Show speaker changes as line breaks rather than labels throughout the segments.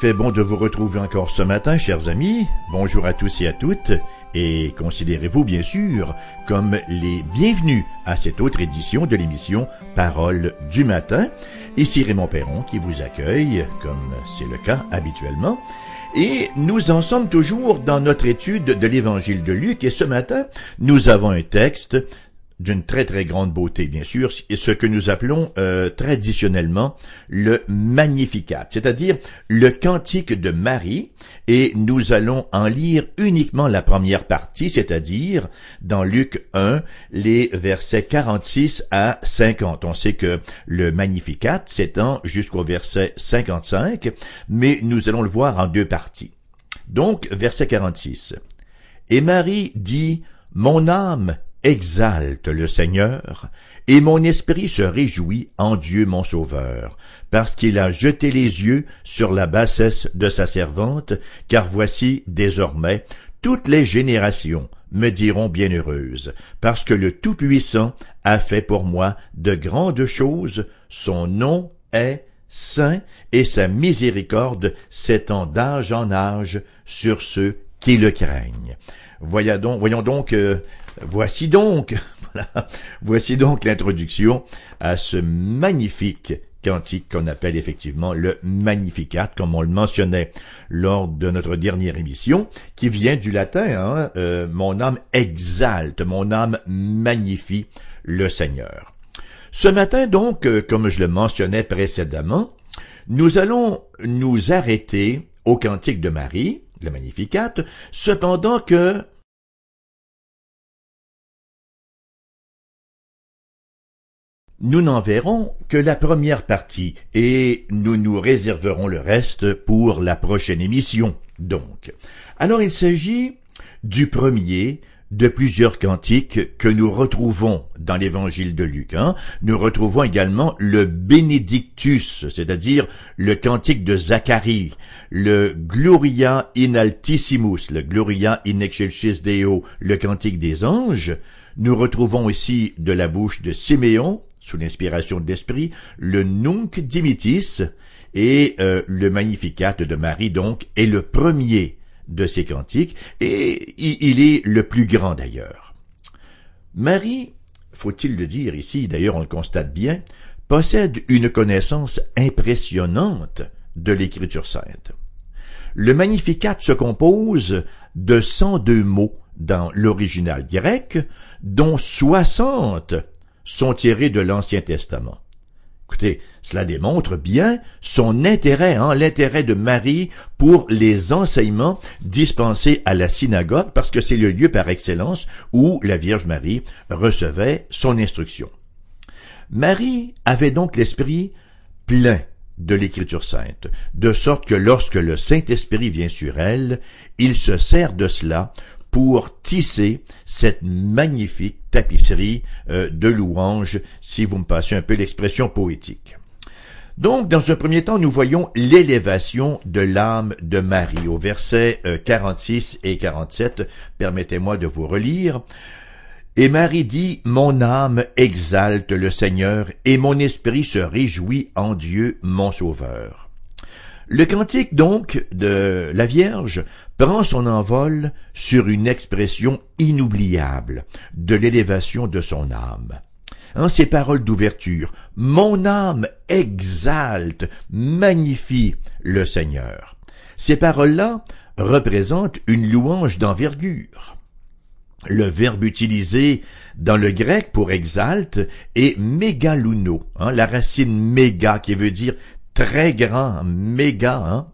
Fait bon de vous retrouver encore ce matin, chers amis. Bonjour à tous et à toutes. Et considérez-vous bien sûr comme les bienvenus à cette autre édition de l'émission Parole du matin. Ici Raymond Perron qui vous accueille, comme c'est le cas habituellement. Et nous en sommes toujours dans notre étude de l'évangile de Luc et ce matin, nous avons un texte d'une très très grande beauté, bien sûr, et ce que nous appelons euh, traditionnellement le Magnificat, c'est-à-dire le cantique de Marie, et nous allons en lire uniquement la première partie, c'est-à-dire dans Luc 1, les versets 46 à 50. On sait que le Magnificat s'étend jusqu'au verset 55, mais nous allons le voir en deux parties. Donc, verset 46. Et Marie dit, Mon âme exalte le Seigneur, et mon esprit se réjouit en Dieu mon Sauveur, parce qu'il a jeté les yeux sur la bassesse de sa servante, car voici désormais toutes les générations me diront bienheureuse, parce que le Tout-Puissant a fait pour moi de grandes choses, son nom est saint, et sa miséricorde s'étend d'âge en âge sur ceux qui le craignent. Voyons donc, voyons donc euh, Voici donc, voici donc l'introduction à ce magnifique cantique qu'on appelle effectivement le Magnificat, comme on le mentionnait lors de notre dernière émission, qui vient du latin, hein, euh, mon âme exalte, mon âme magnifie le Seigneur. Ce matin donc, euh, comme je le mentionnais précédemment, nous allons nous arrêter au cantique de Marie, le Magnificat, cependant que Nous n'en verrons que la première partie, et nous nous réserverons le reste pour la prochaine émission, donc. Alors il s'agit du premier de plusieurs cantiques que nous retrouvons dans l'évangile de Luc. Hein. Nous retrouvons également le Benedictus, c'est-à-dire le cantique de Zacharie, le Gloria in Altissimus, le Gloria in excelsis Deo, le cantique des anges. Nous retrouvons aussi de la bouche de Siméon sous l'inspiration de l'esprit, le Nunc Dimittis et euh, le Magnificat de Marie donc est le premier de ces cantiques et il est le plus grand d'ailleurs. Marie, faut-il le dire ici, d'ailleurs on le constate bien, possède une connaissance impressionnante de l'écriture sainte. Le Magnificat se compose de 102 mots dans l'original grec, dont 60 sont tirés de l'Ancien Testament. Écoutez, cela démontre bien son intérêt, hein, l'intérêt de Marie pour les enseignements dispensés à la synagogue, parce que c'est le lieu par excellence où la Vierge Marie recevait son instruction. Marie avait donc l'esprit plein de l'Écriture sainte, de sorte que lorsque le Saint-Esprit vient sur elle, il se sert de cela pour tisser cette magnifique tapisserie euh, de louanges, si vous me passez un peu l'expression poétique. Donc, dans un premier temps, nous voyons l'élévation de l'âme de Marie au verset 46 euh, et 47. Permettez-moi de vous relire. Et Marie dit, Mon âme exalte le Seigneur, et mon esprit se réjouit en Dieu mon Sauveur. Le cantique donc de la Vierge prend son envol sur une expression inoubliable de l'élévation de son âme. En ces paroles d'ouverture, mon âme exalte, magnifie le Seigneur. Ces paroles-là représentent une louange d'envergure. Le verbe utilisé dans le grec pour exalte est mégaluno, hein, la racine méga qui veut dire très grand, méga, hein,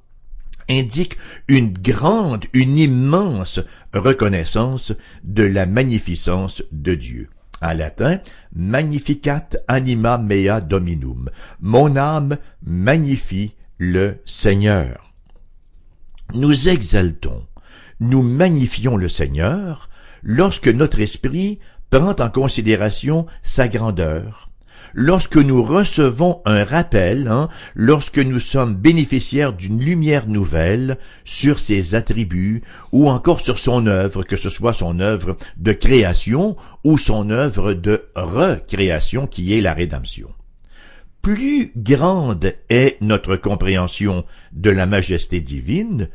indique une grande, une immense reconnaissance de la magnificence de Dieu. En latin, magnificat anima mea dominum. Mon âme magnifie le Seigneur. Nous exaltons, nous magnifions le Seigneur lorsque notre esprit prend en considération sa grandeur, lorsque nous recevons un rappel, hein, lorsque nous sommes bénéficiaires d'une lumière nouvelle sur ses attributs ou encore sur son œuvre, que ce soit son œuvre de création ou son œuvre de recréation qui est la rédemption. plus grande est notre compréhension de la majesté divine,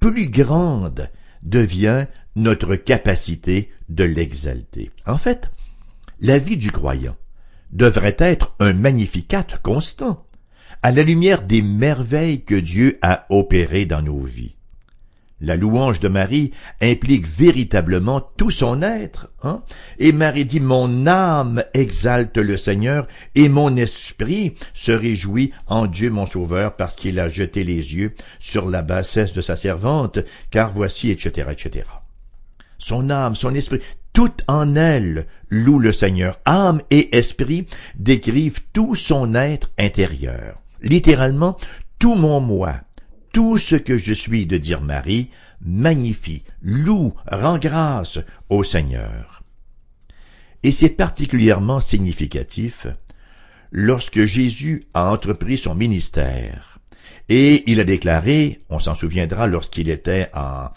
plus grande devient notre capacité de l'exalter. En fait, la vie du croyant devrait être un magnificat constant, à la lumière des merveilles que Dieu a opérées dans nos vies. La louange de Marie implique véritablement tout son être. Hein? Et Marie dit, Mon âme exalte le Seigneur, et mon esprit se réjouit en Dieu mon Sauveur, parce qu'il a jeté les yeux sur la bassesse de sa servante, car voici, etc., etc. Son âme, son esprit, tout en elle loue le Seigneur. Âme et esprit décrivent tout son être intérieur. Littéralement, tout mon moi, tout ce que je suis de dire Marie, magnifie, loue, rend grâce au Seigneur. Et c'est particulièrement significatif lorsque Jésus a entrepris son ministère. Et il a déclaré, on s'en souviendra lorsqu'il était en,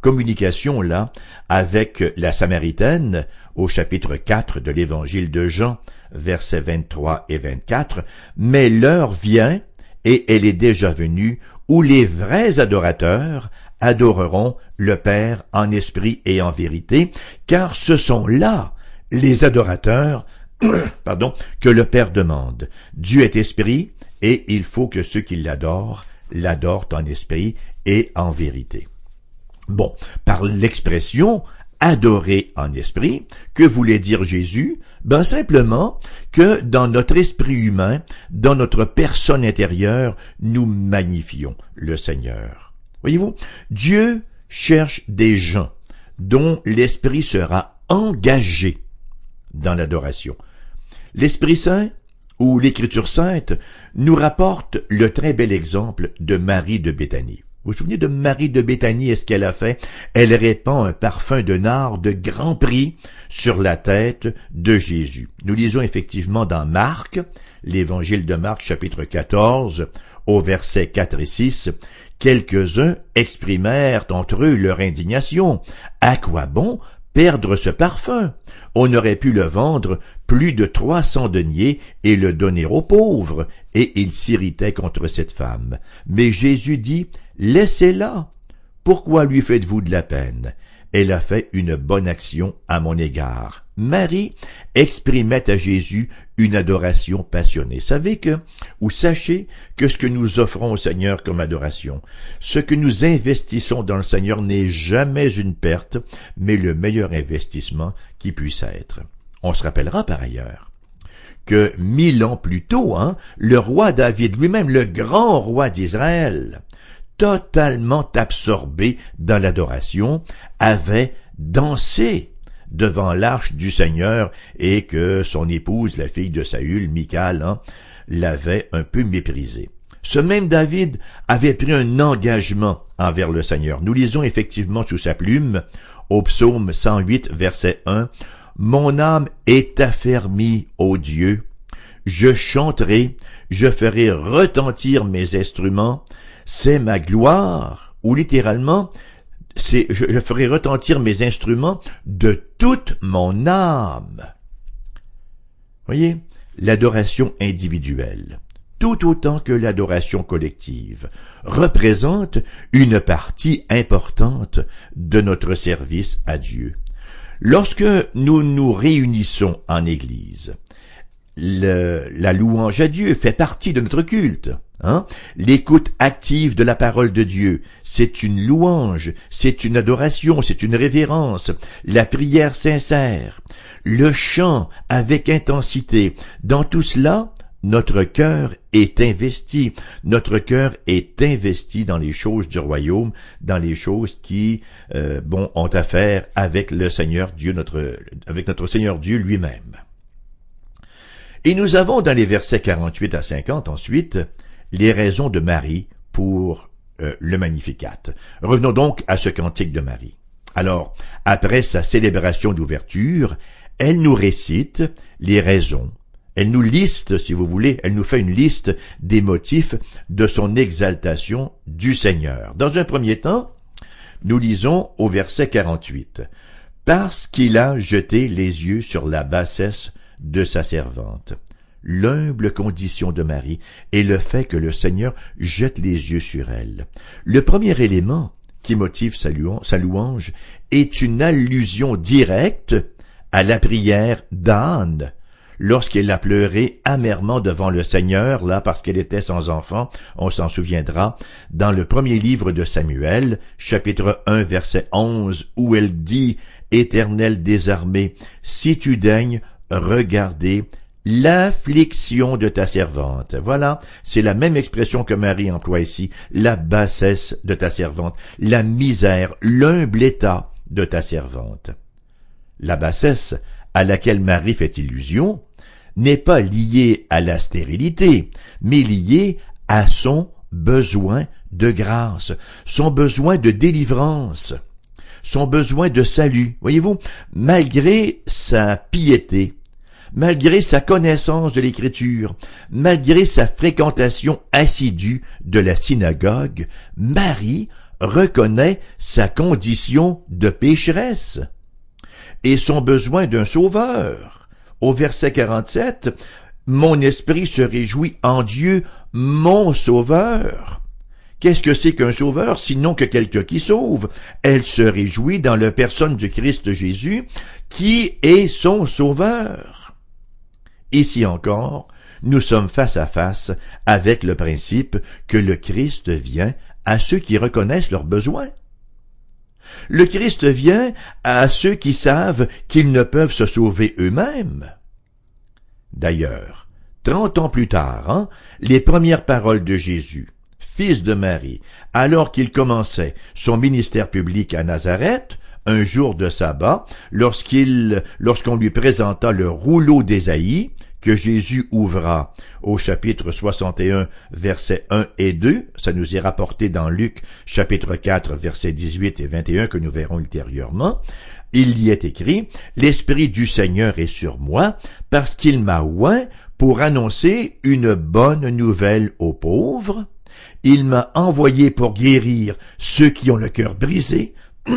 communication là avec la Samaritaine au chapitre 4 de l'évangile de Jean, versets 23 et 24, mais l'heure vient, et elle est déjà venue, où les vrais adorateurs adoreront le Père en esprit et en vérité, car ce sont là les adorateurs pardon, que le Père demande. Dieu est esprit, et il faut que ceux qui l'adorent l'adorent en esprit et en vérité. Bon, par l'expression adorer en esprit, que voulait dire Jésus? Ben simplement que dans notre esprit humain, dans notre personne intérieure, nous magnifions le Seigneur. Voyez-vous, Dieu cherche des gens dont l'esprit sera engagé dans l'adoration. L'Esprit Saint ou l'Écriture sainte nous rapporte le très bel exemple de Marie de Béthanie. Vous vous souvenez de Marie de Béthanie et ce qu'elle a fait? Elle répand un parfum de nard de grand prix sur la tête de Jésus. Nous lisons effectivement dans Marc, l'évangile de Marc chapitre 14, au verset 4 et 6, quelques-uns exprimèrent entre eux leur indignation. À quoi bon perdre ce parfum? On aurait pu le vendre plus de trois cents deniers et le donner aux pauvres. Et il s'irritait contre cette femme. Mais Jésus dit, Laissez-la. Pourquoi lui faites-vous de la peine? Elle a fait une bonne action à mon égard. Marie exprimait à Jésus une adoration passionnée. Savez que, ou sachez que ce que nous offrons au Seigneur comme adoration, ce que nous investissons dans le Seigneur n'est jamais une perte, mais le meilleur investissement qui puisse être. On se rappellera par ailleurs que mille ans plus tôt, hein, le roi David lui-même, le grand roi d'Israël, totalement absorbé dans l'adoration, avait dansé devant l'arche du Seigneur et que son épouse, la fille de Saül, Michal, hein, l'avait un peu méprisé. Ce même David avait pris un engagement envers le Seigneur. Nous lisons effectivement sous sa plume, au psaume 108, verset 1, Mon âme est affermie, ô Dieu, je chanterai, je ferai retentir mes instruments, c'est ma gloire, ou littéralement, c'est, je, ferai retentir mes instruments de toute mon âme. Voyez, l'adoration individuelle, tout autant que l'adoration collective, représente une partie importante de notre service à Dieu. Lorsque nous nous réunissons en Église, la louange à Dieu fait partie de notre culte. Hein? L'écoute active de la parole de Dieu, c'est une louange, c'est une adoration, c'est une révérence, la prière sincère, le chant avec intensité. Dans tout cela, notre cœur est investi, notre cœur est investi dans les choses du royaume, dans les choses qui, euh, bon, ont affaire avec le Seigneur Dieu, notre, avec notre Seigneur Dieu lui-même. Et nous avons dans les versets 48 à 50 ensuite les raisons de Marie pour euh, le Magnificat. Revenons donc à ce cantique de Marie. Alors, après sa célébration d'ouverture, elle nous récite les raisons. Elle nous liste, si vous voulez, elle nous fait une liste des motifs de son exaltation du Seigneur. Dans un premier temps, nous lisons au verset 48. Parce qu'il a jeté les yeux sur la bassesse de sa servante. l'humble condition de Marie et le fait que le Seigneur jette les yeux sur elle. Le premier élément qui motive sa louange est une allusion directe à la prière d'Anne lorsqu'elle a pleuré amèrement devant le Seigneur, là, parce qu'elle était sans enfant, on s'en souviendra, dans le premier livre de Samuel, chapitre 1, verset 11, où elle dit, Éternel désarmé, si tu daignes, regardez l'affliction de ta servante. Voilà, c'est la même expression que Marie emploie ici, la bassesse de ta servante, la misère, l'humble état de ta servante. La bassesse à laquelle Marie fait illusion n'est pas liée à la stérilité, mais liée à son besoin de grâce, son besoin de délivrance, son besoin de salut. Voyez-vous, malgré sa piété, malgré sa connaissance de l'écriture, malgré sa fréquentation assidue de la synagogue, Marie reconnaît sa condition de pécheresse et son besoin d'un sauveur. Au verset 47, Mon esprit se réjouit en Dieu, mon sauveur. Qu'est-ce que c'est qu'un sauveur sinon que quelqu'un qui sauve? Elle se réjouit dans la personne du Christ Jésus, qui est son sauveur. Ici encore, nous sommes face à face avec le principe que le Christ vient à ceux qui reconnaissent leurs besoins. Le Christ vient à ceux qui savent qu'ils ne peuvent se sauver eux-mêmes. D'ailleurs, trente ans plus tard, hein, les premières paroles de Jésus, fils de Marie, alors qu'il commençait son ministère public à Nazareth, un jour de sabbat, lorsqu'on lui présenta le rouleau d'Ésaïe, que Jésus ouvra au chapitre 61, versets 1 et 2. Ça nous est rapporté dans Luc, chapitre 4, versets 18 et 21, que nous verrons ultérieurement. Il y est écrit, L'Esprit du Seigneur est sur moi, parce qu'il m'a oint pour annoncer une bonne nouvelle aux pauvres. Il m'a envoyé pour guérir ceux qui ont le cœur brisé,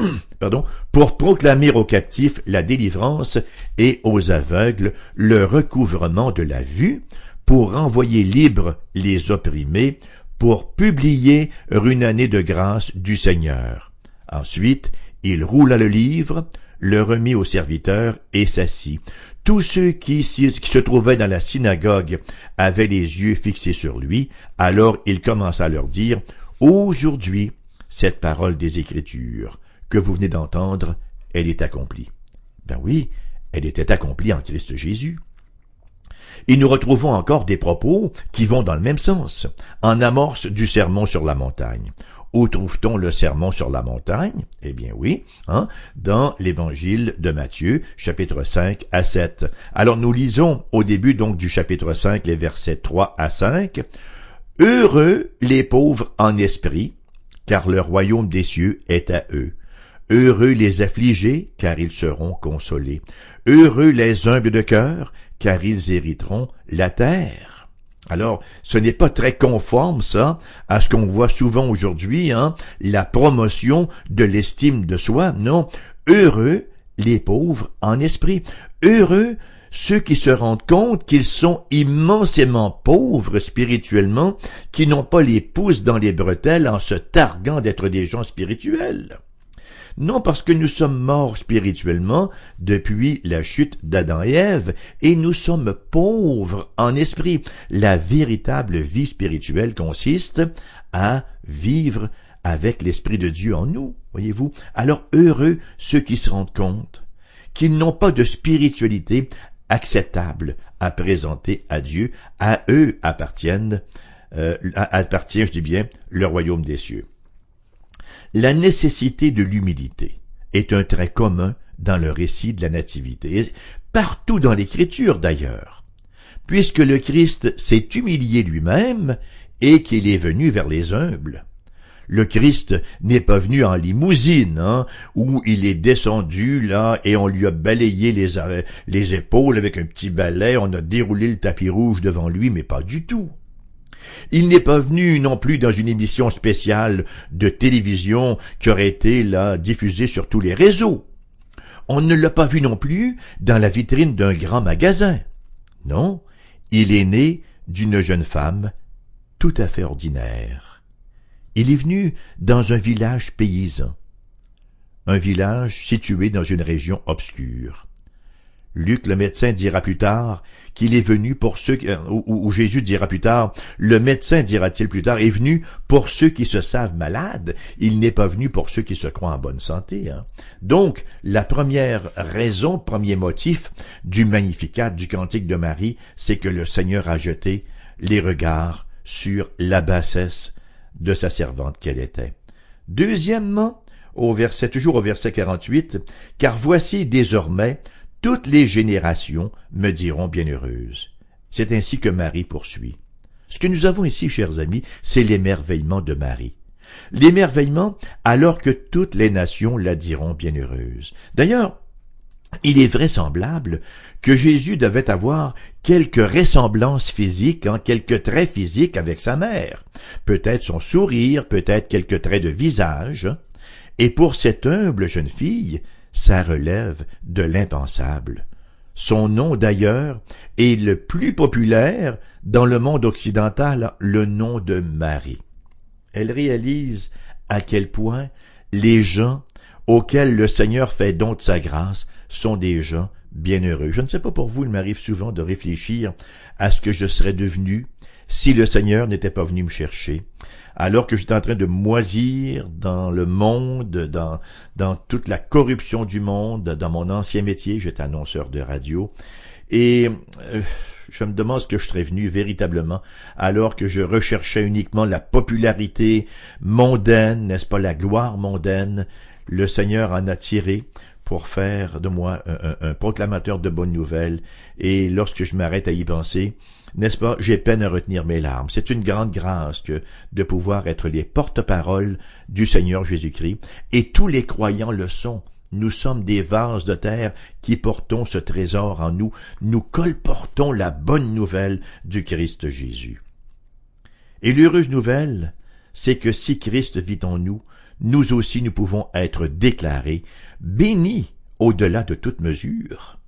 pour proclamer aux captifs la délivrance et aux aveugles le recouvrement de la vue, pour renvoyer libres les opprimés, pour publier une année de grâce du Seigneur. Ensuite, il roula le livre, le remit au serviteur et s'assit. Tous ceux qui, se trouvaient dans la synagogue avaient les yeux fixés sur lui, alors il commença à leur dire, Aujourd'hui, cette parole des Écritures que vous venez d'entendre, elle est accomplie. Ben oui, elle était accomplie en Christ Jésus. Et nous retrouvons encore des propos qui vont dans le même sens, en amorce du sermon sur la montagne. Où trouve-t-on le sermon sur la montagne? Eh bien oui, hein, dans l'évangile de Matthieu, chapitre 5 à 7. Alors nous lisons au début donc du chapitre 5 les versets 3 à 5. Heureux les pauvres en esprit, car le royaume des cieux est à eux. Heureux les affligés, car ils seront consolés. Heureux les humbles de cœur, car ils hériteront la terre. Alors, ce n'est pas très conforme, ça, à ce qu'on voit souvent aujourd'hui, hein, la promotion de l'estime de soi. Non, heureux les pauvres en esprit. Heureux ceux qui se rendent compte qu'ils sont immensément pauvres spirituellement, qui n'ont pas les pouces dans les bretelles en se targuant d'être des gens spirituels non parce que nous sommes morts spirituellement depuis la chute d'Adam et Ève, et nous sommes pauvres en esprit. La véritable vie spirituelle consiste à vivre avec l'Esprit de Dieu en nous, voyez-vous. Alors heureux ceux qui se rendent compte qu'ils n'ont pas de spiritualité acceptable à présenter à Dieu, à eux appartiennent, euh, appartient, je dis bien, le royaume des cieux. La nécessité de l'humilité est un trait commun dans le récit de la Nativité, partout dans l'Écriture d'ailleurs, puisque le Christ s'est humilié lui-même et qu'il est venu vers les humbles. Le Christ n'est pas venu en limousine, hein, où il est descendu là et on lui a balayé les, les épaules avec un petit balai, on a déroulé le tapis rouge devant lui, mais pas du tout. Il n'est pas venu non plus dans une émission spéciale de télévision qui aurait été là diffusée sur tous les réseaux. On ne l'a pas vu non plus dans la vitrine d'un grand magasin. Non, il est né d'une jeune femme tout à fait ordinaire. Il est venu dans un village paysan, un village situé dans une région obscure. Luc le médecin dira plus tard qu'il est venu pour ceux qui, euh, ou, Jésus dira plus tard, le médecin dira-t-il plus tard, est venu pour ceux qui se savent malades, il n'est pas venu pour ceux qui se croient en bonne santé. Hein. Donc, la première raison, premier motif du Magnificat, du Cantique de Marie, c'est que le Seigneur a jeté les regards sur la bassesse de sa servante qu'elle était. Deuxièmement, au verset, toujours au verset 48, car voici désormais toutes les générations me diront bienheureuse. C'est ainsi que Marie poursuit. Ce que nous avons ici, chers amis, c'est l'émerveillement de Marie. L'émerveillement alors que toutes les nations la diront bienheureuse. D'ailleurs, il est vraisemblable que Jésus devait avoir quelques ressemblances physiques, en hein, quelques traits physiques avec sa mère, peut-être son sourire, peut-être quelques traits de visage, et pour cette humble jeune fille, ça relève de l'impensable. Son nom d'ailleurs est le plus populaire dans le monde occidental, le nom de Marie. Elle réalise à quel point les gens auxquels le Seigneur fait don de sa grâce sont des gens bienheureux. Je ne sais pas pour vous, il m'arrive souvent de réfléchir à ce que je serais devenu si le Seigneur n'était pas venu me chercher, alors que j'étais en train de moisir dans le monde, dans, dans toute la corruption du monde, dans mon ancien métier, j'étais annonceur de radio, et euh, je me demande ce que je serais venu véritablement, alors que je recherchais uniquement la popularité mondaine, n'est-ce pas, la gloire mondaine, le Seigneur en a tiré pour faire de moi un, un proclamateur de bonnes nouvelles, et lorsque je m'arrête à y penser, n'est-ce pas, j'ai peine à retenir mes larmes. C'est une grande grâce que de pouvoir être les porte-paroles du Seigneur Jésus-Christ, et tous les croyants le sont. Nous sommes des vases de terre qui portons ce trésor en nous, nous colportons la bonne nouvelle du Christ Jésus. Et l'heureuse nouvelle, c'est que si Christ vit en nous, nous aussi nous pouvons être déclarés bénis au-delà de toute mesure.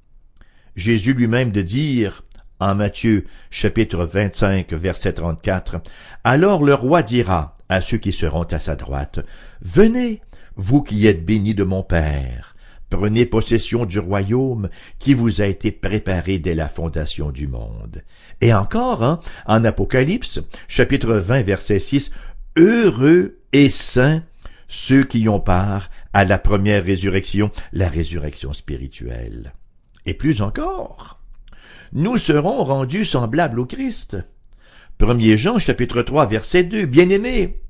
Jésus lui-même de dire en Matthieu chapitre 25 verset 34, Alors le roi dira à ceux qui seront à sa droite, Venez, vous qui êtes bénis de mon Père, prenez possession du royaume qui vous a été préparé dès la fondation du monde. Et encore, hein, en Apocalypse, chapitre 20, verset 6, Heureux et saints ceux qui ont part à la première résurrection, la résurrection spirituelle. Et plus encore, nous serons rendus semblables au Christ. 1 Jean chapitre 3 verset 2, Bien-aimés,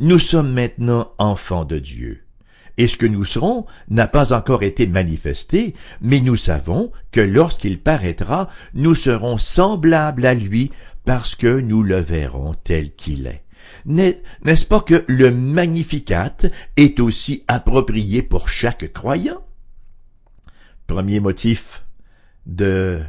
nous sommes maintenant enfants de Dieu. Et ce que nous serons n'a pas encore été manifesté, mais nous savons que lorsqu'il paraîtra, nous serons semblables à lui parce que nous le verrons tel qu'il est. N'est-ce pas que le Magnificat est aussi approprié pour chaque croyant? Premier motif de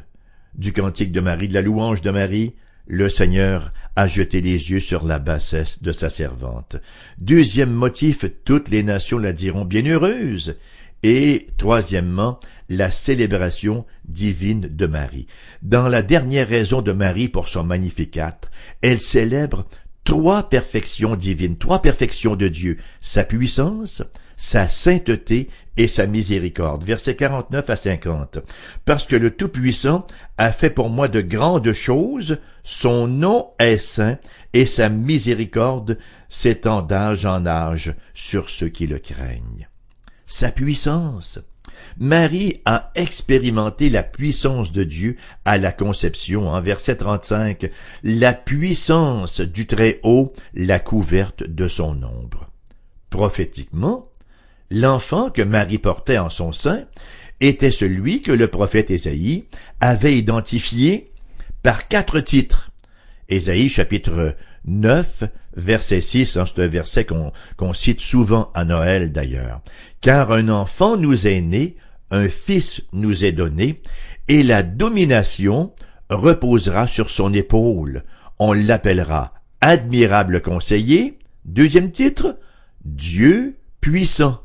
du cantique de Marie, de la louange de Marie, le Seigneur a jeté les yeux sur la bassesse de sa servante. Deuxième motif, toutes les nations la diront bienheureuse. Et troisièmement, la célébration divine de Marie. Dans la dernière raison de Marie pour son Magnificat, elle célèbre trois perfections divines, trois perfections de Dieu, sa puissance, sa sainteté et sa miséricorde. Versets 49 à 50. Parce que le Tout-Puissant a fait pour moi de grandes choses, son nom est saint, et sa miséricorde s'étend d'âge en âge sur ceux qui le craignent. Sa puissance. Marie a expérimenté la puissance de Dieu à la conception. En verset 35, la puissance du Très-Haut, la couverte de son ombre. Prophétiquement, l'enfant que Marie portait en son sein était celui que le prophète Ésaïe avait identifié par quatre titres. Ésaïe chapitre 9, verset 6, hein, c'est un verset qu'on cite souvent à Noël d'ailleurs. Car un enfant nous est né, un fils nous est donné, et la domination reposera sur son épaule. On l'appellera admirable conseiller. Deuxième titre, Dieu puissant.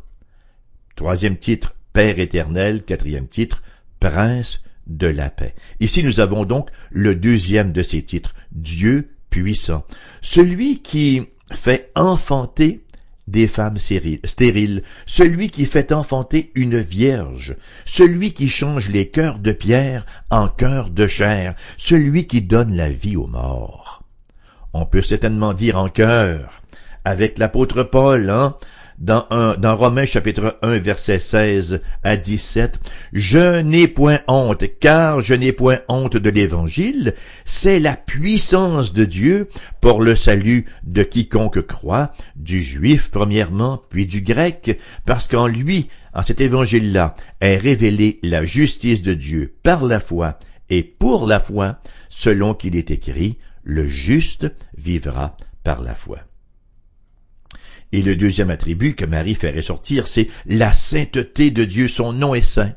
Troisième titre, Père éternel. Quatrième titre, Prince de la paix. Ici nous avons donc le deuxième de ces titres, Dieu puissant. Celui qui fait enfanter des femmes stériles, celui qui fait enfanter une vierge, celui qui change les cœurs de pierre en cœurs de chair, celui qui donne la vie aux morts. On peut certainement dire en cœur, avec l'apôtre Paul, hein, dans, Romains chapitre 1 verset 16 à 17, Je n'ai point honte, car je n'ai point honte de l'Évangile, c'est la puissance de Dieu pour le salut de quiconque croit, du juif premièrement, puis du grec, parce qu'en lui, en cet évangile-là, est révélée la justice de Dieu par la foi et pour la foi, selon qu'il est écrit, le juste vivra par la foi. Et le deuxième attribut que Marie fait ressortir, c'est la sainteté de Dieu, son nom est saint.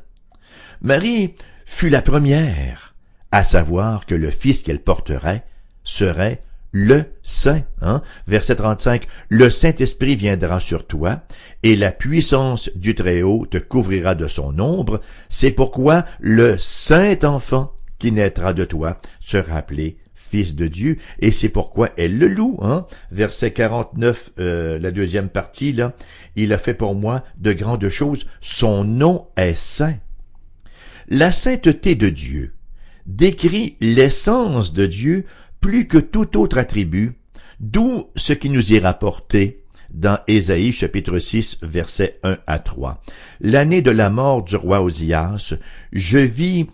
Marie fut la première à savoir que le fils qu'elle porterait serait le Saint. Hein? Verset 35, Le Saint-Esprit viendra sur toi, et la puissance du Très-Haut te couvrira de son ombre. C'est pourquoi le Saint-Enfant qui naîtra de toi sera appelé Fils de Dieu, et c'est pourquoi elle le loue. Hein? Verset 49, euh, la deuxième partie, là, il a fait pour moi de grandes choses, son nom est saint. La sainteté de Dieu décrit l'essence de Dieu plus que tout autre attribut, d'où ce qui nous est rapporté dans Ésaïe chapitre 6 versets 1 à 3. L'année de la mort du roi Osias, je vis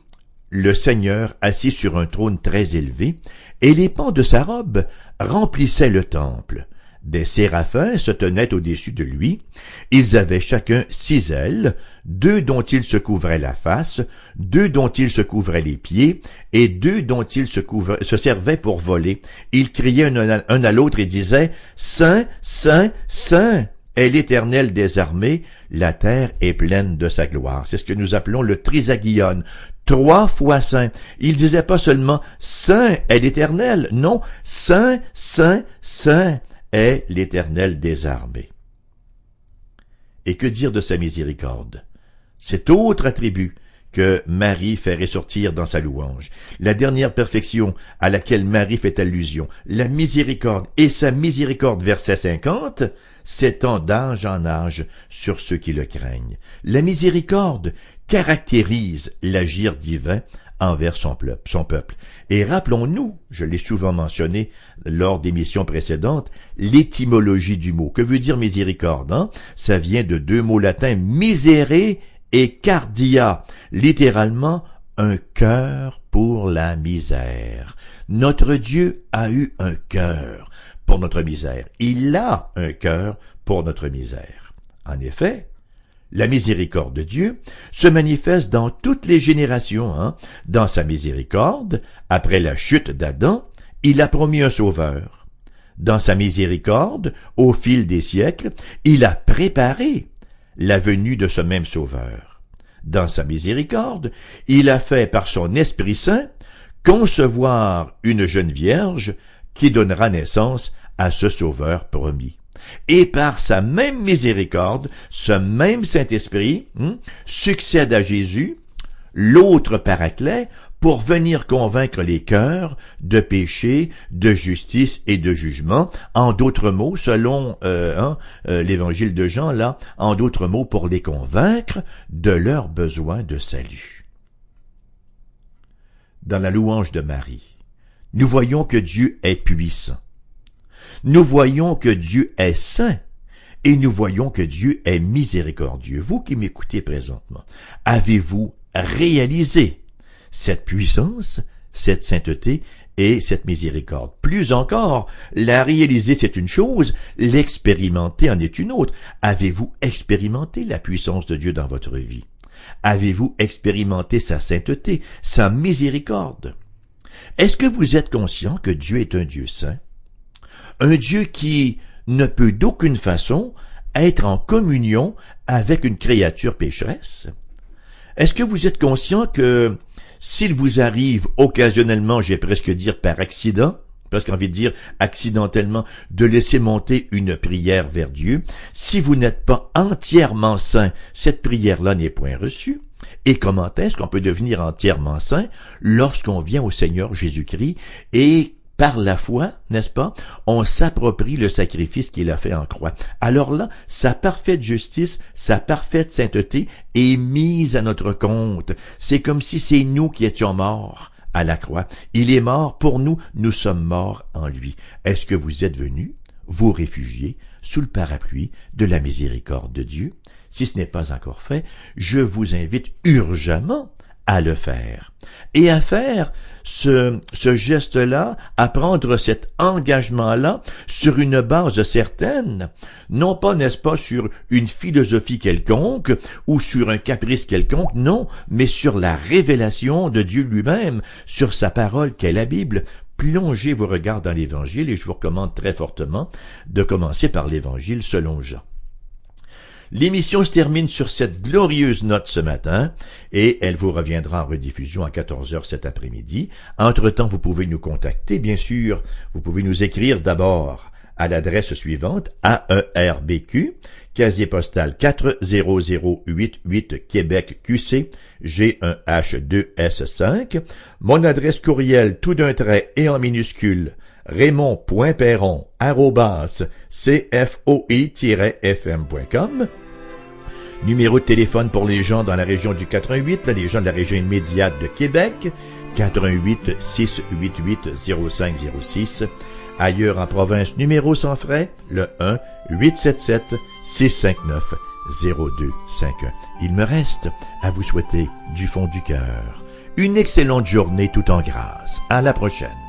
le Seigneur assis sur un trône très élevé, et les pans de sa robe remplissaient le temple. Des séraphins se tenaient au-dessus de lui. Ils avaient chacun six ailes, deux dont ils se couvraient la face, deux dont ils se couvraient les pieds, et deux dont ils se, se servaient pour voler. Ils criaient un à l'autre et disaient, Saint, Saint, Saint est l'Éternel des armées, la terre est pleine de sa gloire. C'est ce que nous appelons le trisagion, trois fois saint. Il disait pas seulement Saint est l'Éternel, non, Saint, Saint, Saint est l'Éternel des armées. Et que dire de sa miséricorde? Cet autre attribut que Marie fait ressortir dans sa louange. La dernière perfection à laquelle Marie fait allusion, la miséricorde et sa miséricorde verset 50, s'étend d'âge en âge sur ceux qui le craignent. La miséricorde caractérise l'agir divin envers son peuple. Et rappelons-nous, je l'ai souvent mentionné lors d'émissions précédentes, l'étymologie du mot. Que veut dire miséricorde hein? Ça vient de deux mots latins, miséré et cardia, littéralement un cœur pour la misère. Notre Dieu a eu un cœur pour notre misère. Il a un cœur pour notre misère. En effet, la miséricorde de Dieu se manifeste dans toutes les générations. Hein. Dans sa miséricorde, après la chute d'Adam, il a promis un sauveur. Dans sa miséricorde, au fil des siècles, il a préparé la venue de ce même sauveur. Dans sa miséricorde, il a fait par son Esprit Saint concevoir une jeune vierge qui donnera naissance à ce Sauveur promis. Et par sa même miséricorde, ce même Saint-Esprit hein, succède à Jésus, l'autre paraclet, pour venir convaincre les cœurs de péché, de justice et de jugement. En d'autres mots, selon euh, hein, euh, l'évangile de Jean, là, en d'autres mots, pour les convaincre de leur besoin de salut. Dans la louange de Marie, nous voyons que Dieu est puissant. Nous voyons que Dieu est saint et nous voyons que Dieu est miséricordieux. Vous qui m'écoutez présentement, avez-vous réalisé cette puissance, cette sainteté et cette miséricorde? Plus encore, la réaliser c'est une chose, l'expérimenter en est une autre. Avez-vous expérimenté la puissance de Dieu dans votre vie? Avez-vous expérimenté sa sainteté, sa miséricorde? Est-ce que vous êtes conscient que Dieu est un Dieu saint? Un Dieu qui ne peut d'aucune façon être en communion avec une créature pécheresse? Est-ce que vous êtes conscient que s'il vous arrive occasionnellement, j'ai presque dire par accident, presque envie de dire accidentellement, de laisser monter une prière vers Dieu. Si vous n'êtes pas entièrement saint, cette prière-là n'est point reçue. Et comment est-ce qu'on peut devenir entièrement saint lorsqu'on vient au Seigneur Jésus-Christ et par la foi, n'est-ce pas, on s'approprie le sacrifice qu'il a fait en croix. Alors là, sa parfaite justice, sa parfaite sainteté est mise à notre compte. C'est comme si c'est nous qui étions morts à la croix. Il est mort pour nous, nous sommes morts en lui. Est-ce que vous êtes venus, vous réfugier, sous le parapluie de la miséricorde de Dieu? Si ce n'est pas encore fait, je vous invite urgemment à le faire. Et à faire ce, ce geste-là, à prendre cet engagement-là sur une base certaine, non pas, n'est-ce pas, sur une philosophie quelconque ou sur un caprice quelconque, non, mais sur la révélation de Dieu lui-même, sur sa parole qu'est la Bible. Plongez vos regards dans l'Évangile et je vous recommande très fortement de commencer par l'Évangile selon Jean. L'émission se termine sur cette glorieuse note ce matin et elle vous reviendra en rediffusion à 14 heures cet après-midi. Entre-temps, vous pouvez nous contacter, bien sûr. Vous pouvez nous écrire d'abord à l'adresse suivante AERBQ, casier postal 40088 Québec QC G1H2S5. Mon adresse courriel tout d'un trait et en minuscule raymond.perron cfoi-fm.com Numéro de téléphone pour les gens dans la région du 88, les gens de la région immédiate de Québec, 88 688 0506. Ailleurs en province, numéro sans frais, le 1 877 659 0251. Il me reste à vous souhaiter du fond du cœur une excellente journée tout en grâce. À la prochaine.